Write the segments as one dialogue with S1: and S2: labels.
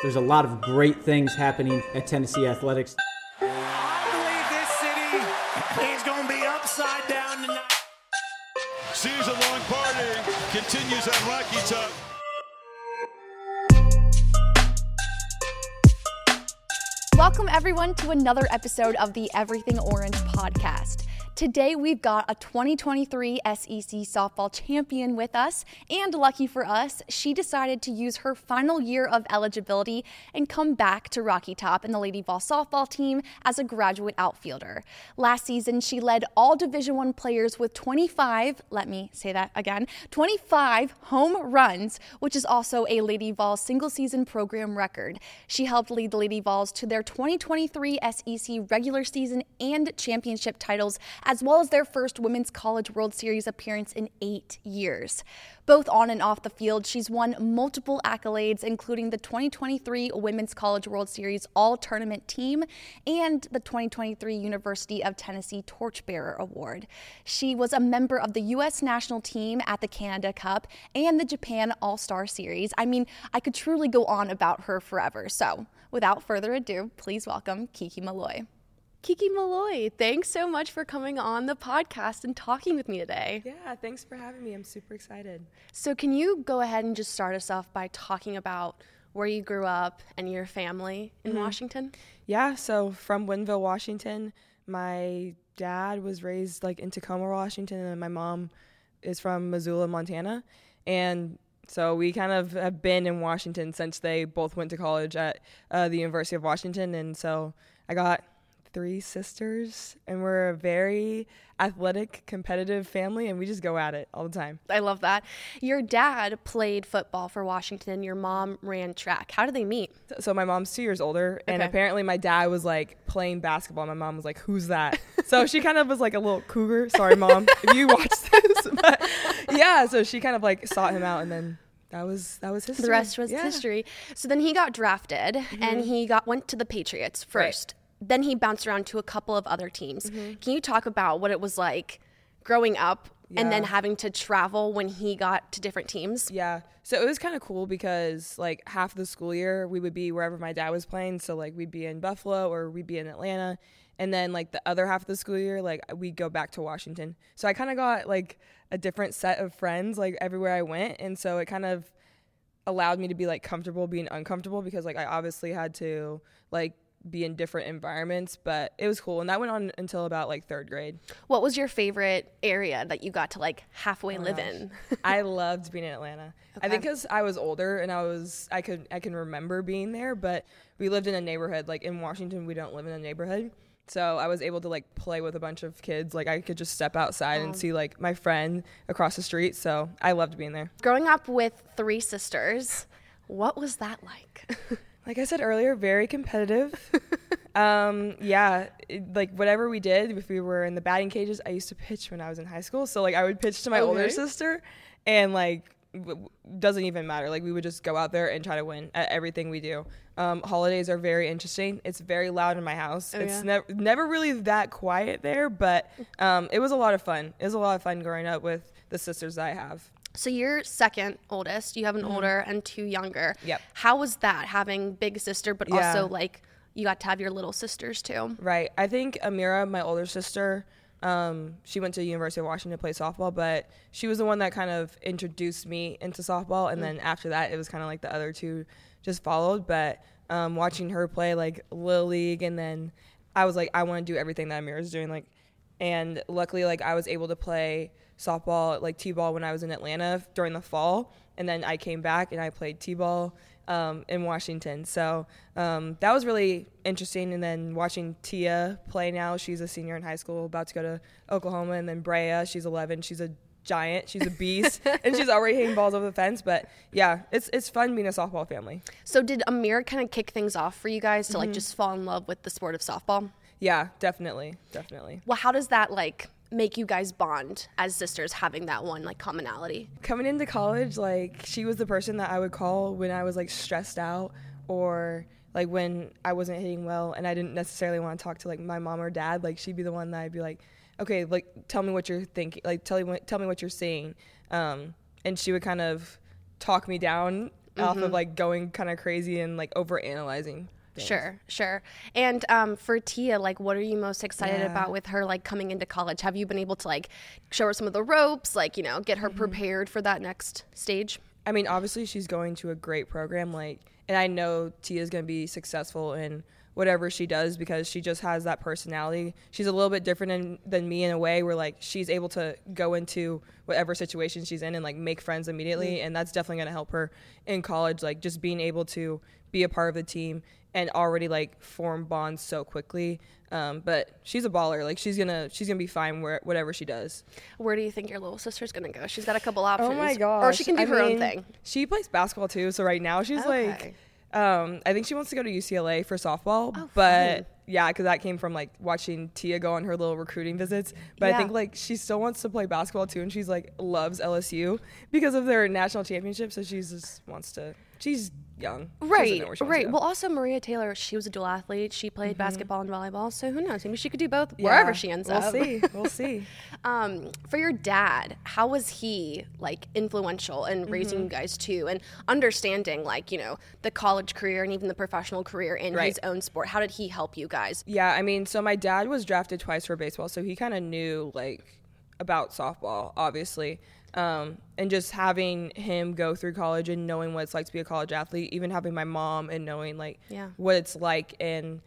S1: There's a lot of great things happening at Tennessee Athletics.
S2: I believe this city is going to be upside down tonight.
S3: Season long party continues on Rocky Top.
S4: Welcome, everyone, to another episode of the Everything Orange podcast. Today, we've got a 2023 SEC softball champion with us, and lucky for us, she decided to use her final year of eligibility and come back to Rocky Top and the Lady Vol softball team as a graduate outfielder. Last season, she led all Division One players with 25, let me say that again, 25 home runs, which is also a Lady Vol single season program record. She helped lead the Lady Vols to their 2023 SEC regular season and championship titles as well as their first Women's College World Series appearance in eight years. Both on and off the field, she's won multiple accolades, including the 2023 Women's College World Series All Tournament Team and the 2023 University of Tennessee Torchbearer Award. She was a member of the U.S. national team at the Canada Cup and the Japan All Star Series. I mean, I could truly go on about her forever. So, without further ado, please welcome Kiki Milloy. Kiki Milloy, thanks so much for coming on the podcast and talking with me today.
S5: Yeah, thanks for having me. I'm super excited.
S4: So, can you go ahead and just start us off by talking about where you grew up and your family in mm-hmm. Washington?
S5: Yeah, so from Woodinville, Washington. My dad was raised like in Tacoma, Washington, and my mom is from Missoula, Montana. And so we kind of have been in Washington since they both went to college at uh, the University of Washington. And so I got three sisters, and we're a very athletic, competitive family, and we just go at it all the time.
S4: I love that. Your dad played football for Washington. Your mom ran track. How did they meet?
S5: So my mom's two years older, and okay. apparently my dad was like playing basketball. My mom was like, "Who's that?" so she kind of was like a little cougar. Sorry, mom, if you watch this, but yeah. So she kind of like sought him out, and then that was that was history.
S4: The rest was yeah. history. So then he got drafted mm-hmm. and he got went to the Patriots first then he bounced around to a couple of other teams. Mm-hmm. Can you talk about what it was like growing up yeah. and then having to travel when he got to different teams?
S5: Yeah. So it was kind of cool because like half the school year we would be wherever my dad was playing. So like we'd be in Buffalo or we'd be in Atlanta. And then like the other half of the school year, like we'd go back to Washington. So I kind of got like a different set of friends like everywhere I went. And so it kind of allowed me to be like comfortable being uncomfortable because like I obviously had to like be in different environments, but it was cool. And that went on until about like third grade.
S4: What was your favorite area that you got to like halfway oh live gosh. in?
S5: I loved being in Atlanta. Okay. I think because I was older and I was I could I can remember being there, but we lived in a neighborhood. Like in Washington, we don't live in a neighborhood. So I was able to like play with a bunch of kids. Like I could just step outside and um, see like my friend across the street. So I loved being there.
S4: Growing up with three sisters, what was that like?
S5: like I said earlier, very competitive. um, yeah, it, like whatever we did, if we were in the batting cages, I used to pitch when I was in high school. So like I would pitch to my okay. older sister, and like w- doesn't even matter. Like we would just go out there and try to win at everything we do. Um, holidays are very interesting. It's very loud in my house. Oh, it's yeah? never never really that quiet there, but um, it was a lot of fun. It was a lot of fun growing up with the sisters that I have.
S4: So you're second oldest. You have an mm-hmm. older and two younger.
S5: Yep.
S4: How was that having big sister, but yeah. also like you got to have your little sisters too?
S5: Right. I think Amira, my older sister, um, she went to the University of Washington to play softball, but she was the one that kind of introduced me into softball, and mm-hmm. then after that, it was kind of like the other two just followed. But um, watching her play like little league, and then I was like, I want to do everything that Amira's doing, like, and luckily, like I was able to play softball, like t-ball, when I was in Atlanta during the fall, and then I came back and I played t-ball um, in Washington. So um, that was really interesting. And then watching Tia play now, she's a senior in high school, about to go to Oklahoma, and then Brea, she's 11, she's a giant. She's a beast, and she's already hitting balls over the fence. But yeah, it's it's fun being a softball family.
S4: So did Amir kind of kick things off for you guys to mm-hmm. like just fall in love with the sport of softball?
S5: Yeah, definitely, definitely.
S4: Well, how does that like make you guys bond as sisters having that one like commonality?
S5: Coming into college, like she was the person that I would call when I was like stressed out or like when I wasn't hitting well and I didn't necessarily want to talk to like my mom or dad, like she'd be the one that I'd be like, "Okay, like tell me what you're thinking. Like tell me what, tell me what you're seeing." Um, and she would kind of talk me down off of like going kind of crazy and like over analyzing.
S4: Sure, sure. And um, for Tia, like, what are you most excited
S5: Yeah.
S4: about with her, like, coming into college? Have you been able to, like, show her some of the ropes, like, you know, get her
S5: Mm-hmm.
S4: prepared for that next stage?
S5: I mean, obviously she's going to a great program, like, and I know Tia's gonna be successful in whatever she does because she just has that personality. She's a little bit different in, than me in a way where like she's able to go into whatever situation she's in and like make friends immediately, and that's definitely gonna help her in college. Like just being able to be a part of the team and already like form bonds so quickly. Um, but she's a baller. Like she's gonna she's gonna be fine where whatever she does.
S4: Where do you think your little sister's gonna go? She's got a couple options.
S5: Oh my gosh.
S4: Or she can do
S5: I
S4: her own thing.
S5: She plays basketball too, so right now she's
S4: Okay.
S5: like um I think she wants to go to UCLA for softball,
S4: Oh,
S5: but
S4: fun.
S5: yeah, cuz that came from like watching Tia go on her little recruiting visits. But I think like she still wants to play basketball too and she's like loves LSU because of their national championship, so she just wants to she's young. She
S4: Right,
S5: know where she
S4: right. Well, also Maria Taylor, she was a dual athlete. She played basketball and volleyball. So who knows? Maybe she could do both
S5: Yeah,
S4: wherever she ends up.
S5: we'll see. We'll see.
S4: Um, for your dad, how was he like influential in raising
S5: Mm-hmm.
S4: you guys too, and understanding like you know the college career and even the professional career in
S5: Right.
S4: his own sport? How did he help you guys?
S5: Yeah, I mean, so my dad was drafted twice for baseball, so he kind of knew like about softball, obviously. Um, and just having him go through college and knowing what it's like to be a college athlete, even having my mom and knowing like
S4: Yeah.
S5: what it's like and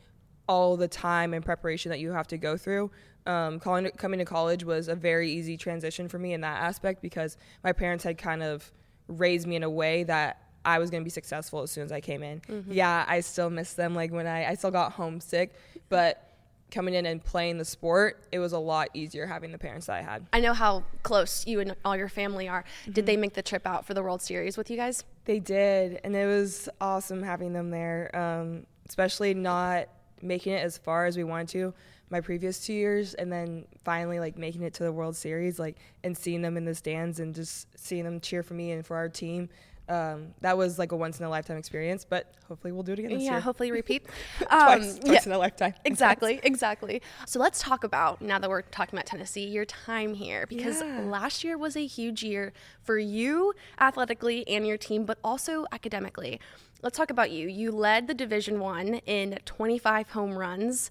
S5: all the time and preparation that you have to go through. Um, calling, coming to college was a very easy transition for me in that aspect because my parents had kind of raised me in a way that I was going to be successful as soon as I came in. Yeah, I still miss them. Like when I, I still got homesick, but coming in and playing the sport, it was a lot easier having the parents that I had.
S4: I know how close you and all your family are.
S5: Mm-hmm.
S4: Did they make the trip out for the World Series with you guys?
S5: They did, and it was awesome having them there. Um, especially not making it as far as we wanted to my previous two years, and then finally like making it to the World Series, like and seeing them in the stands and just seeing them cheer for me and for our team. Um, that was like a once in a lifetime experience, but hopefully we'll do it again this
S4: yeah,
S5: year.
S4: hopefully repeat.
S5: twice,
S4: Um,
S5: twice
S4: yeah.
S5: in a lifetime.
S4: Exactly, exactly. So let's talk about now that we're talking about Tennessee, your time here because
S5: Yeah.
S4: last year was a huge year for you athletically and your team, but also academically. Let's talk about you. You led the Division 1 in 25 home runs.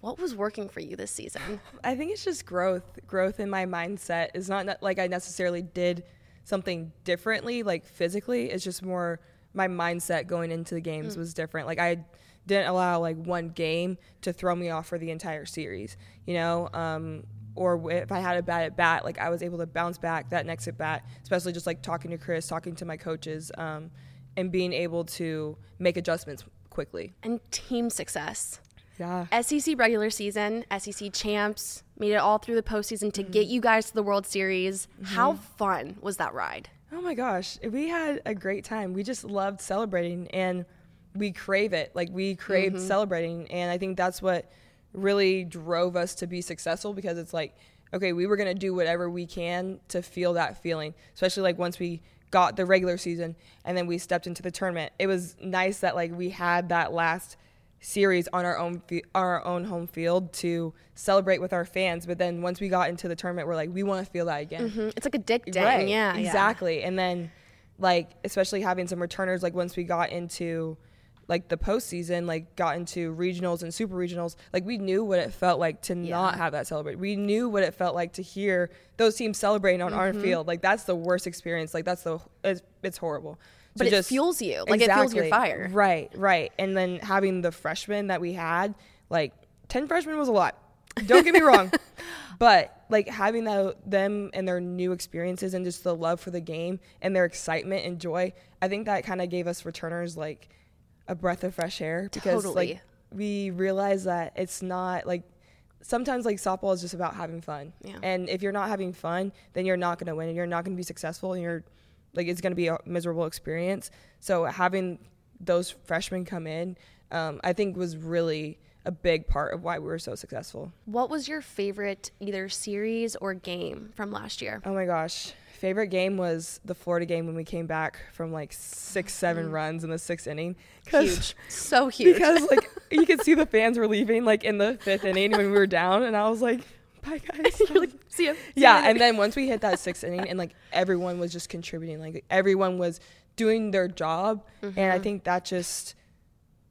S4: What was working for you this season?
S5: I think it's just growth. Growth in my mindset is not like I necessarily did something differently, like physically. It's just more my mindset going into the games was different. Like I didn't allow like one game to throw me off for the entire series, you know. Um, or if I had a bad at bat, like I was able to bounce back that next at bat, especially just like talking to Chris, talking to my coaches, um, and being able to make adjustments quickly.
S4: And team success.
S5: Yeah.
S4: SEC regular season, SEC champs, made it all through the postseason to get mm-hmm. you guys to the World Series. Mm-hmm. How fun was that ride?
S5: Oh my gosh, we had a great time. We just loved celebrating and we crave it. Like we craved mm-hmm. celebrating and I think that's what really drove us to be successful because it's like okay, we were going to do whatever we can to feel that feeling, especially like once we got the regular season and then we stepped into the tournament. It was nice that like we had that last series on our own our own home field to celebrate with our fans, but then once we got into the tournament we're like we want to feel that again.
S4: Mm, It's like addicting.
S5: Right.
S4: Yeah. yeah.
S5: Exactly. And then like especially having some returners like once we got into like the postseason, like got into regionals and super regionals, like we knew what it felt like to not have that celebrate. We knew what it felt like to hear those teams celebrating on
S4: Mm-hmm.
S5: our field. Like that's the worst experience. Like that's the it's, it's horrible.
S4: But it fuels you. Like, it fuels your fire.
S5: Right, right. And then having the freshmen that we had, like 10 freshmen was a lot. Don't get me wrong. But like having that, them and their new experiences and just the love for the game and their excitement and joy, I think that kind of gave us returners like a breath of fresh air because
S4: Totally.
S5: like we realize that it's not like sometimes like softball is just about having fun.
S4: Yeah.
S5: And if you're not having fun, then you're not going to win and you're not going to be successful and you're like it's going to be a miserable experience. So having those freshmen come in, um, I think was really a big part of why we were so successful.
S4: What was your favorite either series or game from last year?
S5: Oh my gosh. Favorite game was the Florida game when we came back from like six, seven runs in the sixth inning.
S4: Huge. So huge.
S5: Because like you could see the fans were leaving like in the fifth inning when we were down, and I was like, "Bye guys."
S4: You're like, see ya. see
S5: yeah,
S4: later."
S5: and then once we hit that sixth inning, and like everyone was just contributing, like everyone was doing their job, and I
S4: Mm-hmm.
S5: think that just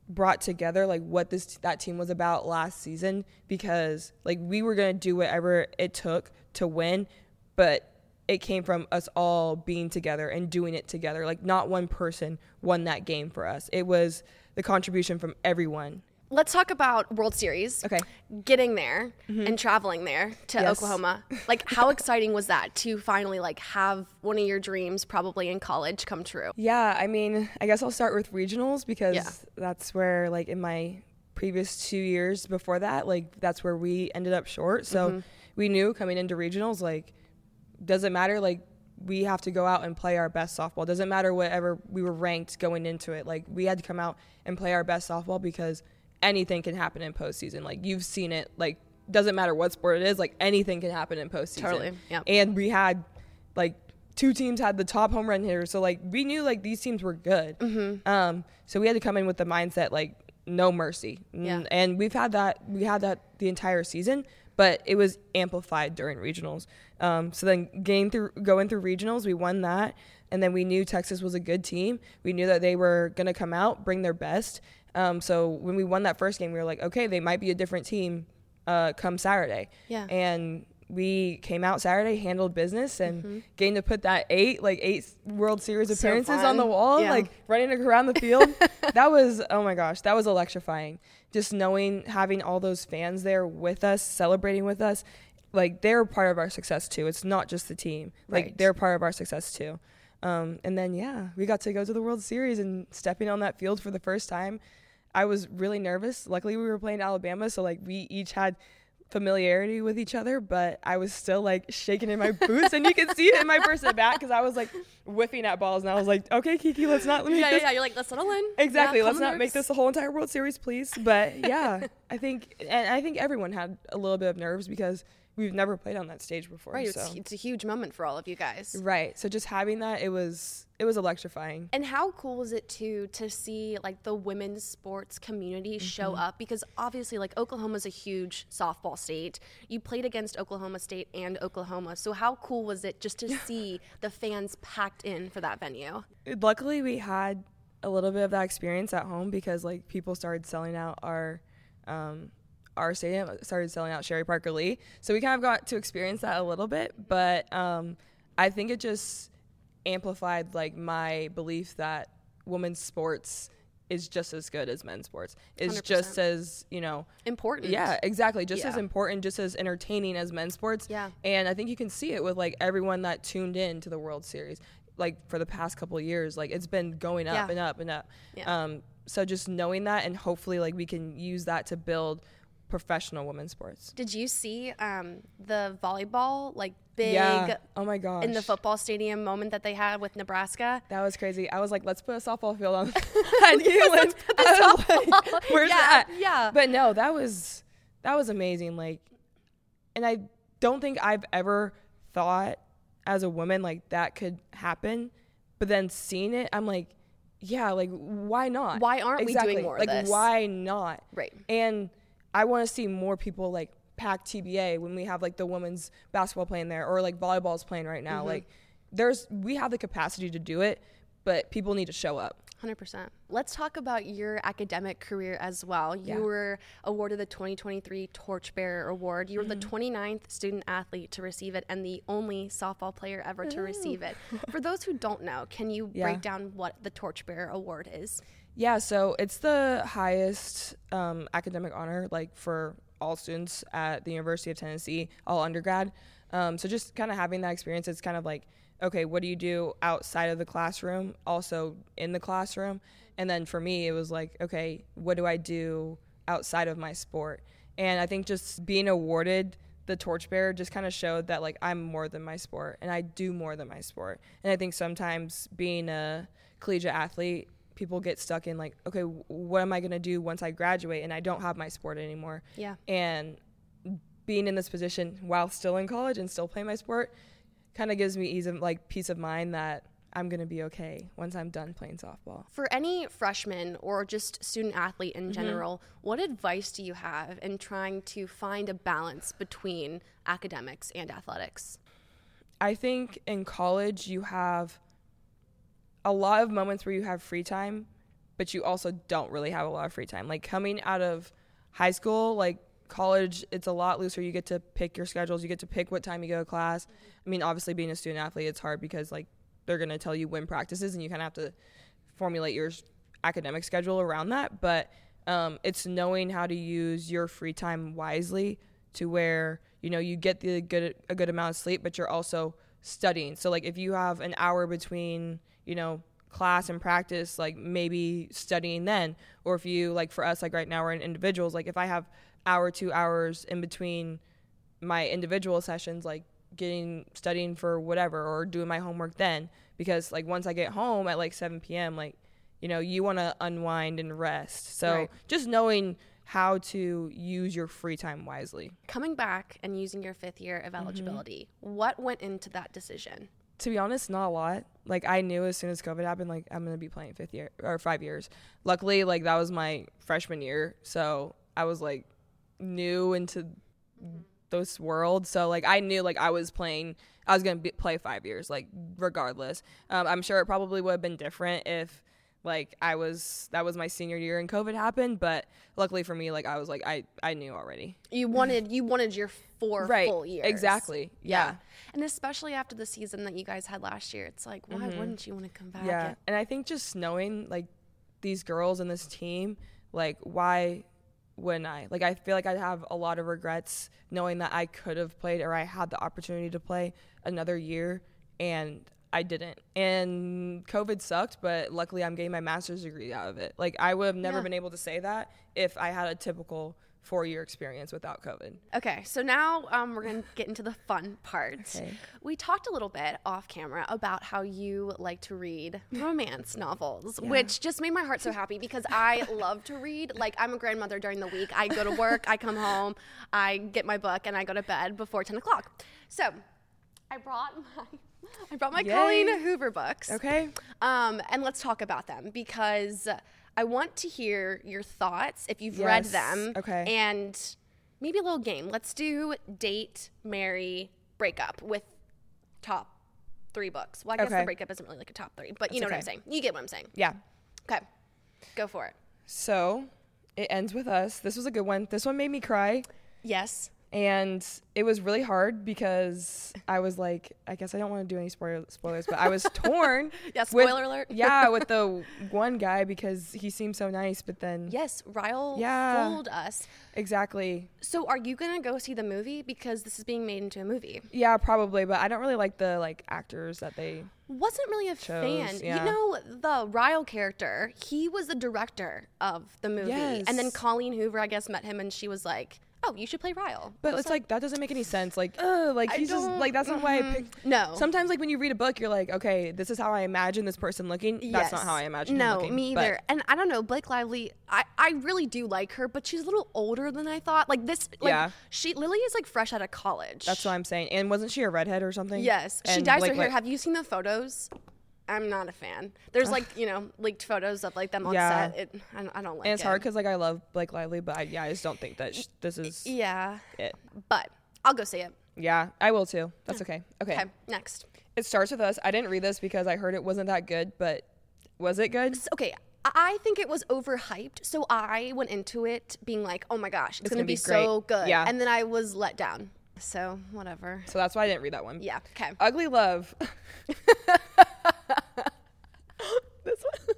S5: brought together like what this that team was about last season because like we were gonna do whatever it took to win, but it came from us all being together and doing it together. Like not one person won that game for us. It was the contribution from everyone.
S4: Let's talk about World Series.
S5: Okay.
S4: Getting there and traveling there to
S5: Yes.
S4: Oklahoma. Like how exciting was that to finally like have one of your dreams probably in college come true?
S5: Yeah, I mean, I guess I'll start with regionals because
S4: Yeah.
S5: that's where, like, in my previous two years before that, like, that's where we ended up short. So
S4: Mm-hmm.
S5: we knew coming into regionals, like, doesn't matter, like, we have to go out and play our best softball. Doesn't matter whatever we were ranked going into it. Like, we had to come out and play our best softball because anything can happen in postseason. Like, you've seen it, like, doesn't matter what sport it is, like, anything can happen in postseason.
S4: Totally, yep.
S5: And we had like two teams had the top home run hitters, so like we knew like these teams were good.
S4: Mm-hmm.
S5: Um, so we had to come in with the mindset like no mercy.
S4: Yeah.
S5: And we've had that we had that the entire season, but it was amplified during regionals. Um, so then getting through going through regionals, we won that, and then we knew Texas was a good team. We knew that they were gonna come out, bring their best. Um, so when we won that first game, we were like, okay, they might be a different team uh, come Saturday.
S4: Yeah.
S5: And we came out Saturday, handled business, and
S4: Mm-hmm.
S5: getting to put that eight, like eight World Series appearances
S4: fun.
S5: on the wall,
S4: Yeah.
S5: like running around the field. that was, oh my gosh, that was electrifying. Just knowing, having all those fans there with us, celebrating with us, like they're part of our success too. It's not just the team, like
S4: Right.
S5: they're part of our success too. Um, and then, yeah, we got to go to the World Series and stepping on that field for the first time. I was really nervous. Luckily, we were playing Alabama, so like we each had familiarity with each other, but I was still like shaking in my boots, and you could see it in my first at bat because I was like whiffing at balls, and I was like, "Okay, Kiki, let's not let me
S4: Yeah, yeah,
S5: this
S4: yeah. You're like, let's settle in.
S5: exactly.
S4: Yeah,
S5: let's not make this the whole entire World Series, please." But yeah, I think, and I think everyone had a little bit of nerves because we've never played on that stage before.
S4: Right.
S5: so.
S4: It's, it's a huge moment for all of you guys.
S5: right. So just having that, it was it was electrifying.
S4: And how cool was it to to see like the women's sports community show
S5: Mm-hmm.
S4: up? Because obviously, like Oklahoma's a huge softball state. You played against Oklahoma State and Oklahoma. So how cool was it just to see the fans packed in for that venue?
S5: luckily we had a little bit of that experience at home because like people started selling out our um, our stadium started selling out Sherri Parker Lee, so we kind of got to experience that a little bit. But um, I think it just amplified like my belief that women's sports is just as good as men's sports. Is just
S4: 100%.
S5: as you know
S4: Important.
S5: yeah, exactly. Just as important, just as entertaining as men's sports.
S4: Yeah.
S5: And I think you can see it with like everyone that tuned in to the World Series, like for the past couple of years. Like it's been going up
S4: Yeah.
S5: and up and up.
S4: Yeah.
S5: Um, so just knowing that, and hopefully, like we can use that to build professional women's sports.
S4: Did you see um, the volleyball like big
S5: yeah. Oh my gosh.
S4: in the football stadium moment that they had with Nebraska?
S5: That was crazy. I was like, let's put a softball field on at Neyland. I was like, Where's
S4: Yeah,
S5: that?
S4: yeah.
S5: But no, that was that was amazing. Like, and I don't think I've ever thought as a woman like that could happen. But then seeing it, I'm like, yeah, like why not?
S4: Why aren't we doing
S5: Exactly.
S4: more of
S5: like, why not?
S4: Right.
S5: And I want to see more people like pack TBA when we have like the women's basketball playing there or like volleyball's playing right
S4: Mm-hmm.
S5: now. Like there's we have the capacity to do it, but people need to show up.
S4: 100%. Let's talk about your academic career as well. You
S5: Yeah.
S4: were awarded the 2023 Torchbearer Award. You were the 29th student athlete to receive it and the only softball player ever to receive it. For those who don't know, can you
S5: Yeah.
S4: break down what the Torchbearer Award is?
S5: Yeah, so it's the highest um, academic honor like for all students at the University of Tennessee, all undergrad. Um, so just kind of having that experience, it's kind of like, okay, what do you do outside of the classroom, also in the classroom? And then for me, it was like, okay, what do I do outside of my sport? And I think just being awarded the torchbearer just kind of showed that like I'm more than my sport and I do more than my sport. And I think sometimes being a collegiate athlete, people get stuck in like, okay, what am I going to do once I graduate and I don't have my sport anymore?
S4: Yeah.
S5: And being in this position while still in college and still playing my sport kind of gives me ease of like peace of mind that I'm going to be okay once I'm done playing softball.
S4: For any freshman or just student athlete in mm-hmm. general, what advice do you have in trying to find a balance between academics and athletics?
S5: I think in college you have a lot of moments where you have free time, but you also don't really have a lot of free time. Like coming out of high school, like college, it's a lot looser. You get to pick your schedules. You get to pick what time you go to class. I mean, obviously, being a student athlete, it's hard because like they're gonna tell you when practices, and you kind of have to formulate your academic schedule around that. But um, it's knowing how to use your free time wisely to where you know you get the good a good amount of sleep, but you're also studying. So like if you have an hour between you know class and practice like maybe studying then or if you like for us like right now we're in individuals like if i have hour two hours in between my individual sessions like getting studying for whatever or doing my homework then because like once i get home at like 7 p.m like you know you want to unwind and rest so
S4: Right.
S5: just knowing how to use your free time wisely
S4: Coming back and using your fifth year of mm-hmm. eligibility, what went into that decision?
S5: to be honest, not a lot. Like I knew as soon as COVID happened, like I'm gonna be playing fifth year or five years. Luckily, like that was my freshman year, so I was like new into this world. So like I knew like I was playing, I was gonna be, play five years, like regardless. Um, I'm sure it probably would have been different if like I was that was my senior year and COVID happened, but luckily for me, like I was like I I knew already.
S4: You wanted you wanted your four
S5: right.
S4: full years.
S5: Exactly. Yeah.
S4: And especially after the season that you guys had last year, it's like, why mm-hmm. wouldn't you want to come back?
S5: Yeah, and I think just knowing like these girls and this team, like why wouldn't I? Like I feel like i'd have a lot of regrets knowing that I could have played or I had the opportunity to play another year and I didn't. And COVID sucked, but luckily I'm getting my master's degree out of it. Like I would have never
S4: Yeah.
S5: been able to say that if I had a typical four year experience without COVID.
S4: Okay, so now um, we're gonna get into the fun part.
S5: Okay.
S4: We talked a little bit off camera about how you like to read romance novels, which just made my heart so happy because I love to read. Like I'm a grandmother during the week. I go to work, I come home, I get my book, and I go to bed before ten o'clock. So I brought my I brought my
S5: Yay.
S4: Colleen Hoover books.
S5: Okay.
S4: Um, and let's talk about them because I want to hear your thoughts if you've read them.
S5: okay.
S4: And maybe a little game. Let's do date, marry, breakup with top three books. Well, I guess the breakup isn't really like a top three, but you know what I'm saying. You get what I'm saying.
S5: Yeah.
S4: Okay, go for it.
S5: So it ends with us. This was a good one. This one made me cry.
S4: Yes.
S5: And it was really hard because I was like, I guess I don't want to do any spoil- spoilers, but I was torn.
S4: Yeah,
S5: with-
S4: spoiler alert.
S5: yeah, with the one guy because he seemed so nice, but then
S4: Yes, Ryle
S5: Yeah.
S4: fooled us.
S5: exactly,
S4: So, are you gonna go see the movie because this is being made into a movie?
S5: yeah, probably. But I don't really like the like actors that they.
S4: wasn't really a fan.
S5: Yeah.
S4: You know, the Ryle character, he was the director of the movie. And then Colleen Hoover, I guess, met him and she was like, oh, you should play Ryle.
S5: But it's like, that doesn't make any sense. Like, ugh, like
S4: I
S5: he's just
S4: don't-
S5: like that's not why I picked.
S4: No.
S5: Sometimes like when you read a book, you're like, okay, this is how I imagine this person looking. That's not
S4: Yes.
S5: how I imagine.
S4: No,
S5: him looking.
S4: me
S5: But-
S4: either. And I don't know, Blake Lively. I, I really do like her, but she's a little older than I thought. Like this, like
S5: Yeah.
S4: she Lily is like fresh out of college.
S5: That's what I'm saying. And wasn't she a redhead or something?
S4: Yes, she
S5: And
S4: dyes
S5: Blake
S4: her hair.
S5: Li-
S4: Have you seen the photos? I'm not a fan. There's like you know leaked photos of like them on
S5: Yeah.
S4: set. It, I, don't- I don't like
S5: and it's
S4: it.
S5: hard because like I love Blake Lively, but I, yeah, I just don't think that sh- this is
S4: Yeah,
S5: it.
S4: but I'll go see it.
S5: Yeah, I will too. That's okay. Okay.
S4: Okay, next.
S5: It starts with us. I didn't read this because I heard it wasn't that good, but was it good?
S4: Okay, I think it was overhyped, so I went into it being like, "Oh my gosh, it's, gonna,
S5: gonna
S4: be,
S5: be
S4: so good,"
S5: Yeah.
S4: and then I was let down. So whatever.
S5: So that's why I didn't read that one.
S4: Yeah. Okay.
S5: Ugly Love. this one,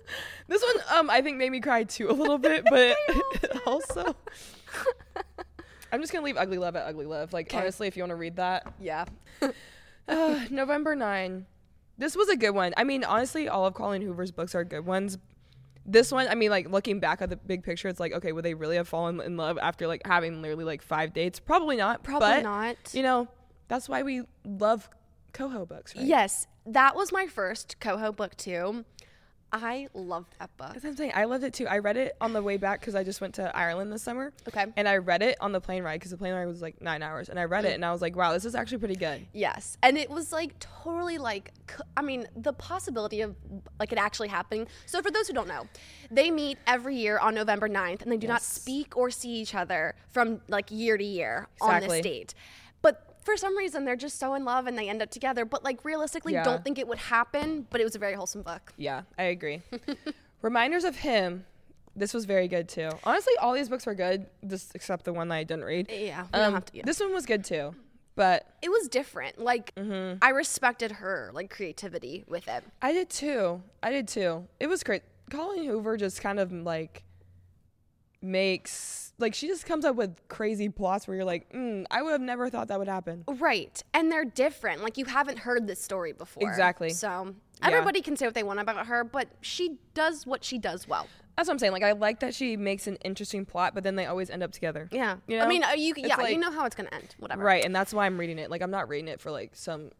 S5: this one, um, I think made me cry too a little bit, but also, I'm just gonna leave Ugly Love at Ugly Love. Like honestly, if you want to read that,
S4: Yeah.
S5: Uh, November 9. This was a good one. I mean, honestly, all of Colleen Hoover's books are good ones. This one, I mean, like looking back at the big picture, it's like, okay, would they really have fallen in love after like having literally like five dates? Probably not.
S4: Probably
S5: but,
S4: not.
S5: You know, that's why we love CoHo books, right?
S4: Yes, that was my first CoHo book too. I loved that book.
S5: That's what I'm saying. I loved it too. I read it on the way back because I just went to Ireland this summer.
S4: Okay.
S5: And I read it on the plane ride because the plane ride was like nine hours. And I read it mm. and I was like, wow, this is actually pretty good.
S4: Yes, and it was like totally like I mean the possibility of like it actually happening. So for those who don't know, they meet every year on November 9th and they do not speak or see each other from like year to year on this date. For some reason they're just so in love and they end up together. But like realistically,
S5: Yeah.
S4: don't think it would happen. But it was a very wholesome book.
S5: Yeah, I agree. Reminders of him. This was very good too. Honestly, all these books were good, just except the one that I didn't read.
S4: Yeah,
S5: Um,
S4: have to- yeah.
S5: This one was good too, but
S4: It was different. Like
S5: Mm-hmm.
S4: I respected her like creativity with it.
S5: I did too. I did too. It was great. Colleen Hoover just kind of like makes like she just comes up with crazy plots where you're like, mm, I would have never thought that would happen.
S4: Right. And they're different. Like you haven't heard this story before.
S5: Exactly.
S4: So
S5: Yeah.
S4: everybody can say what they want about her, but she does what she does well.
S5: That's what I'm saying. Like I like that she makes an interesting plot, but then they always end up together.
S4: Yeah.
S5: You
S4: I mean, uh, you
S5: It's
S4: yeah,
S5: like-
S4: you know how it's to end. Whatever.
S5: Right, and that's why I'm reading it. Like I'm not reading it for like some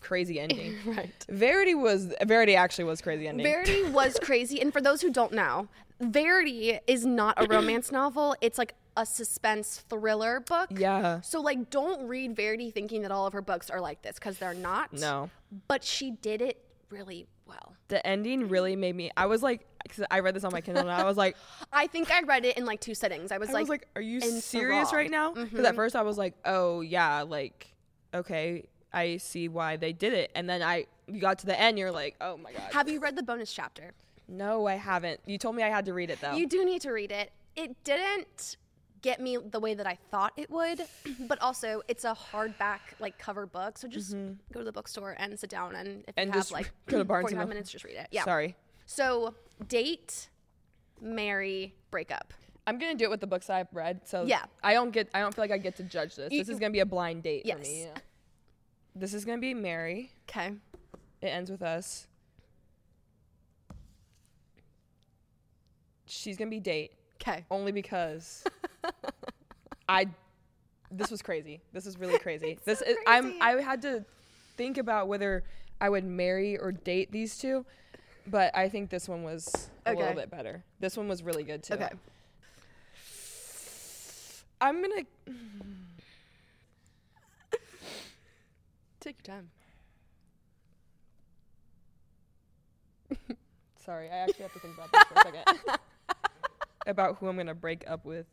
S5: crazy ending.
S4: Right.
S5: Verity was Verity actually was crazy ending.
S4: Verity was crazy. And for those who don't know, Verity is not a romance novel. It's like a suspense thriller book.
S5: yeah.
S4: So like don't read Verity thinking that all of her books are like this because they're not.
S5: No.
S4: But she did it really well.
S5: The ending really made me I was like cuz I read this on my Kindle and I was like
S4: I think I read it in like two sittings. I was
S5: I
S4: like
S5: was like are you serious right now? Cuz
S4: Mm-hmm.
S5: at first I was like, "Oh, yeah, like okay, I see why they did it." And then I you got to the end you're like, "Oh my god."
S4: Have you read the bonus chapter?
S5: no, I haven't. You told me I had to read it though.
S4: You do need to read it. It didn't get me the way that I thought it would, but also it's a hardback like cover book. So just go to the bookstore and sit down and if
S5: Mm-hmm. And
S4: you have like
S5: go to Barnes and
S4: 45
S5: Noble.
S4: minutes, just read it. Yeah.
S5: Sorry.
S4: So date, marry, break up.
S5: I'm gonna do it with the books I've read, so
S4: Yeah.
S5: I don't get. I don't feel like I get to judge this.
S4: You-
S5: this is gonna be a blind date
S4: Yes.
S5: for me. yeah. This is gonna be marry.
S4: Okay.
S5: It ends with us. She's gonna be date
S4: Okay.
S5: only because I. This was crazy. This is really crazy. this is, I'm. I had to think about whether I would marry or date these two, but I think this one was a
S4: Okay.
S5: little bit better. This one was really good too.
S4: Okay.
S5: I'm gonna
S4: Take your time.
S5: Sorry, I actually have to think about this for a second. about who I'm gonna break up with.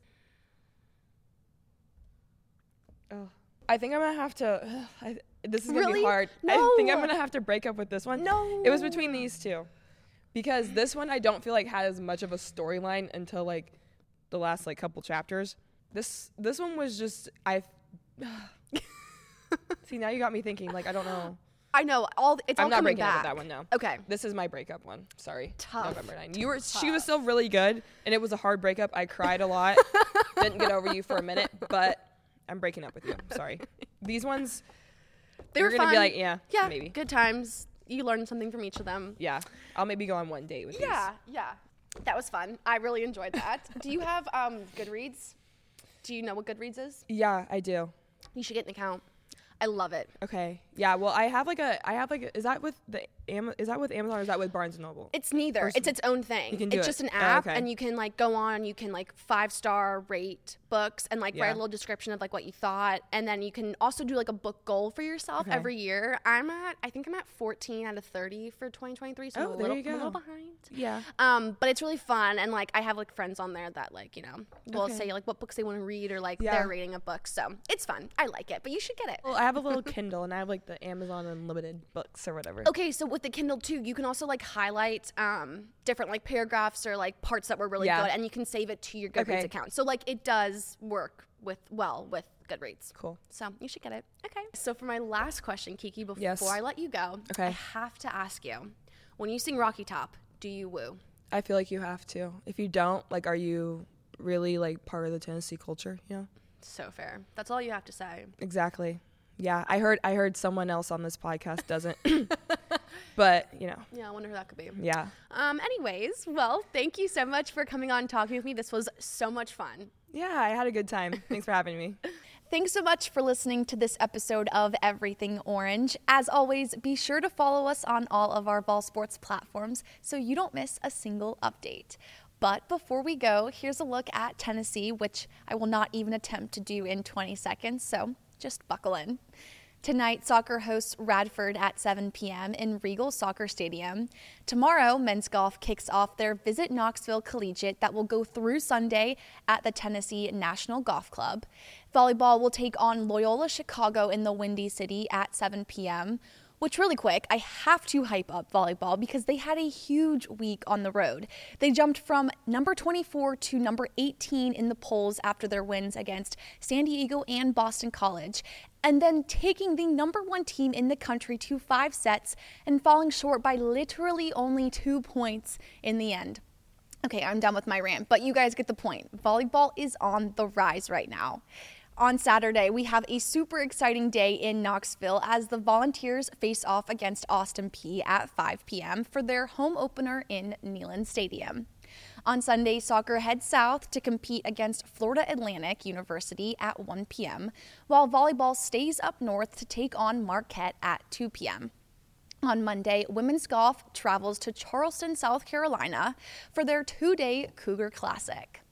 S5: Oh, I think I'm gonna have to. I, this is gonna
S4: Really?
S5: be hard. I think I'm
S4: No.
S5: gonna have to break up with this one.
S4: No.
S5: It was between these two, because this one I don't feel like had as much of a storyline until like the last like couple chapters. This this one was just I. See now you got me thinking like I don't know.
S4: I know all. It's all
S5: I'm not
S4: coming
S5: breaking
S4: back.
S5: up with that one now.
S4: Okay.
S5: This is my breakup one. Sorry.
S4: Tough.
S5: November 9. You were she was still really good and it was a hard breakup. I cried a lot. Didn't get over you for a minute, but I'm breaking up with you. Sorry. These ones
S4: They were
S5: gonna be like, yeah,
S4: yeah,
S5: maybe.
S4: good times. You learned something from each of them.
S5: Yeah. I'll maybe go on one date with
S4: Yeah, yeah. That was fun. I really enjoyed that. Do you have um, Goodreads? Do you know what Goodreads is?
S5: Yeah, I do.
S4: You should get an account. I love it.
S5: Okay. Yeah, well I have like a I have like a, is that with the Am- is that with Amazon or is that with Barnes and Noble?
S4: It's neither. It's its own thing.
S5: You can do
S4: it's
S5: it.
S4: just an
S5: Oh,
S4: app,
S5: okay.
S4: and you can like go on. You can like five star rate books and like write a little description of like what you thought, and then you can also do like a book goal for yourself
S5: Okay.
S4: every year. I'm at I think I'm at 14 out of 30 for 2023, so I'm
S5: Oh,
S4: a
S5: there
S4: little,
S5: you
S4: I'm a little behind.
S5: Yeah.
S4: Um, but it's really fun, and like I have like friends on there that like you know will
S5: Okay.
S4: say like what books they want to read or like
S5: Yeah.
S4: their rating of books. So it's fun. I like it, but you should get it.
S5: Well, I have a little Kindle and I have like the Amazon Unlimited books or whatever.
S4: Okay, so with the Kindle too, you can also like highlight um, different like paragraphs or like parts that were really
S5: Yeah.
S4: good, and you can save it to your Goodreads
S5: Okay.
S4: account. So like it does work with well with Goodreads.
S5: Cool.
S4: So you should get it. Okay. So for my last question, Kiki, before
S5: Yes.
S4: I let you go,
S5: Okay.
S4: I have to ask you: when you sing Rocky Top, do you woo?
S5: I feel like you have to. If you don't, like, are you really like part of the Tennessee culture? You know?
S4: So fair. That's all you have to say.
S5: Exactly. Yeah, I heard. I heard someone else on this podcast doesn't. but you know,
S4: Yeah, I wonder who that could be.
S5: yeah,
S4: Um. Anyways, well, thank you so much for coming on and talking with me. This was so much fun.
S5: yeah. I had a good time. Thanks for having me.
S6: Thanks so much for listening to this episode of Everything Orange. As always, be sure to follow us on all of our Vol Sports platforms so you don't miss a single update. But before we go, here's a look at Tennessee, which I will not even attempt to do in 20 seconds, so just buckle in.
S4: Tonight, soccer hosts Radford at 7 p.m. in Regal Soccer Stadium. Tomorrow, men's golf kicks off their Visit Knoxville Collegiate that will go through Sunday at the Tennessee National Golf Club. Volleyball will take on Loyola Chicago in the Windy City at 7 p.m. Which, really quick, I have to hype up volleyball because they had a huge week on the road. They jumped from number 24 to number 18 in the polls after their wins against San Diego and Boston College, and then taking the number one team in the country to five sets and falling short by literally only two points in the end. Okay, I'm done with my rant, but you guys get the point. Volleyball is on the rise right now. On Saturday, we have a super exciting day in Knoxville as the Volunteers face off against Austin Peay at 5 p.m. for their home opener in Neyland Stadium. On Sunday, soccer heads south to compete against Florida Atlantic University at 1 p.m., while volleyball stays up north to take on Marquette at 2 p.m. On Monday, women's golf travels to Charleston, South Carolina for their two day Cougar Classic.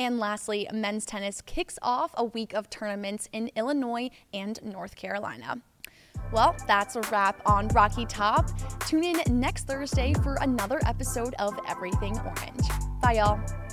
S4: And lastly, men's tennis kicks off a week of tournaments in Illinois and North Carolina. Well, that's a wrap on Rocky Top. Tune in next Thursday for another episode of Everything Orange. Bye, y'all.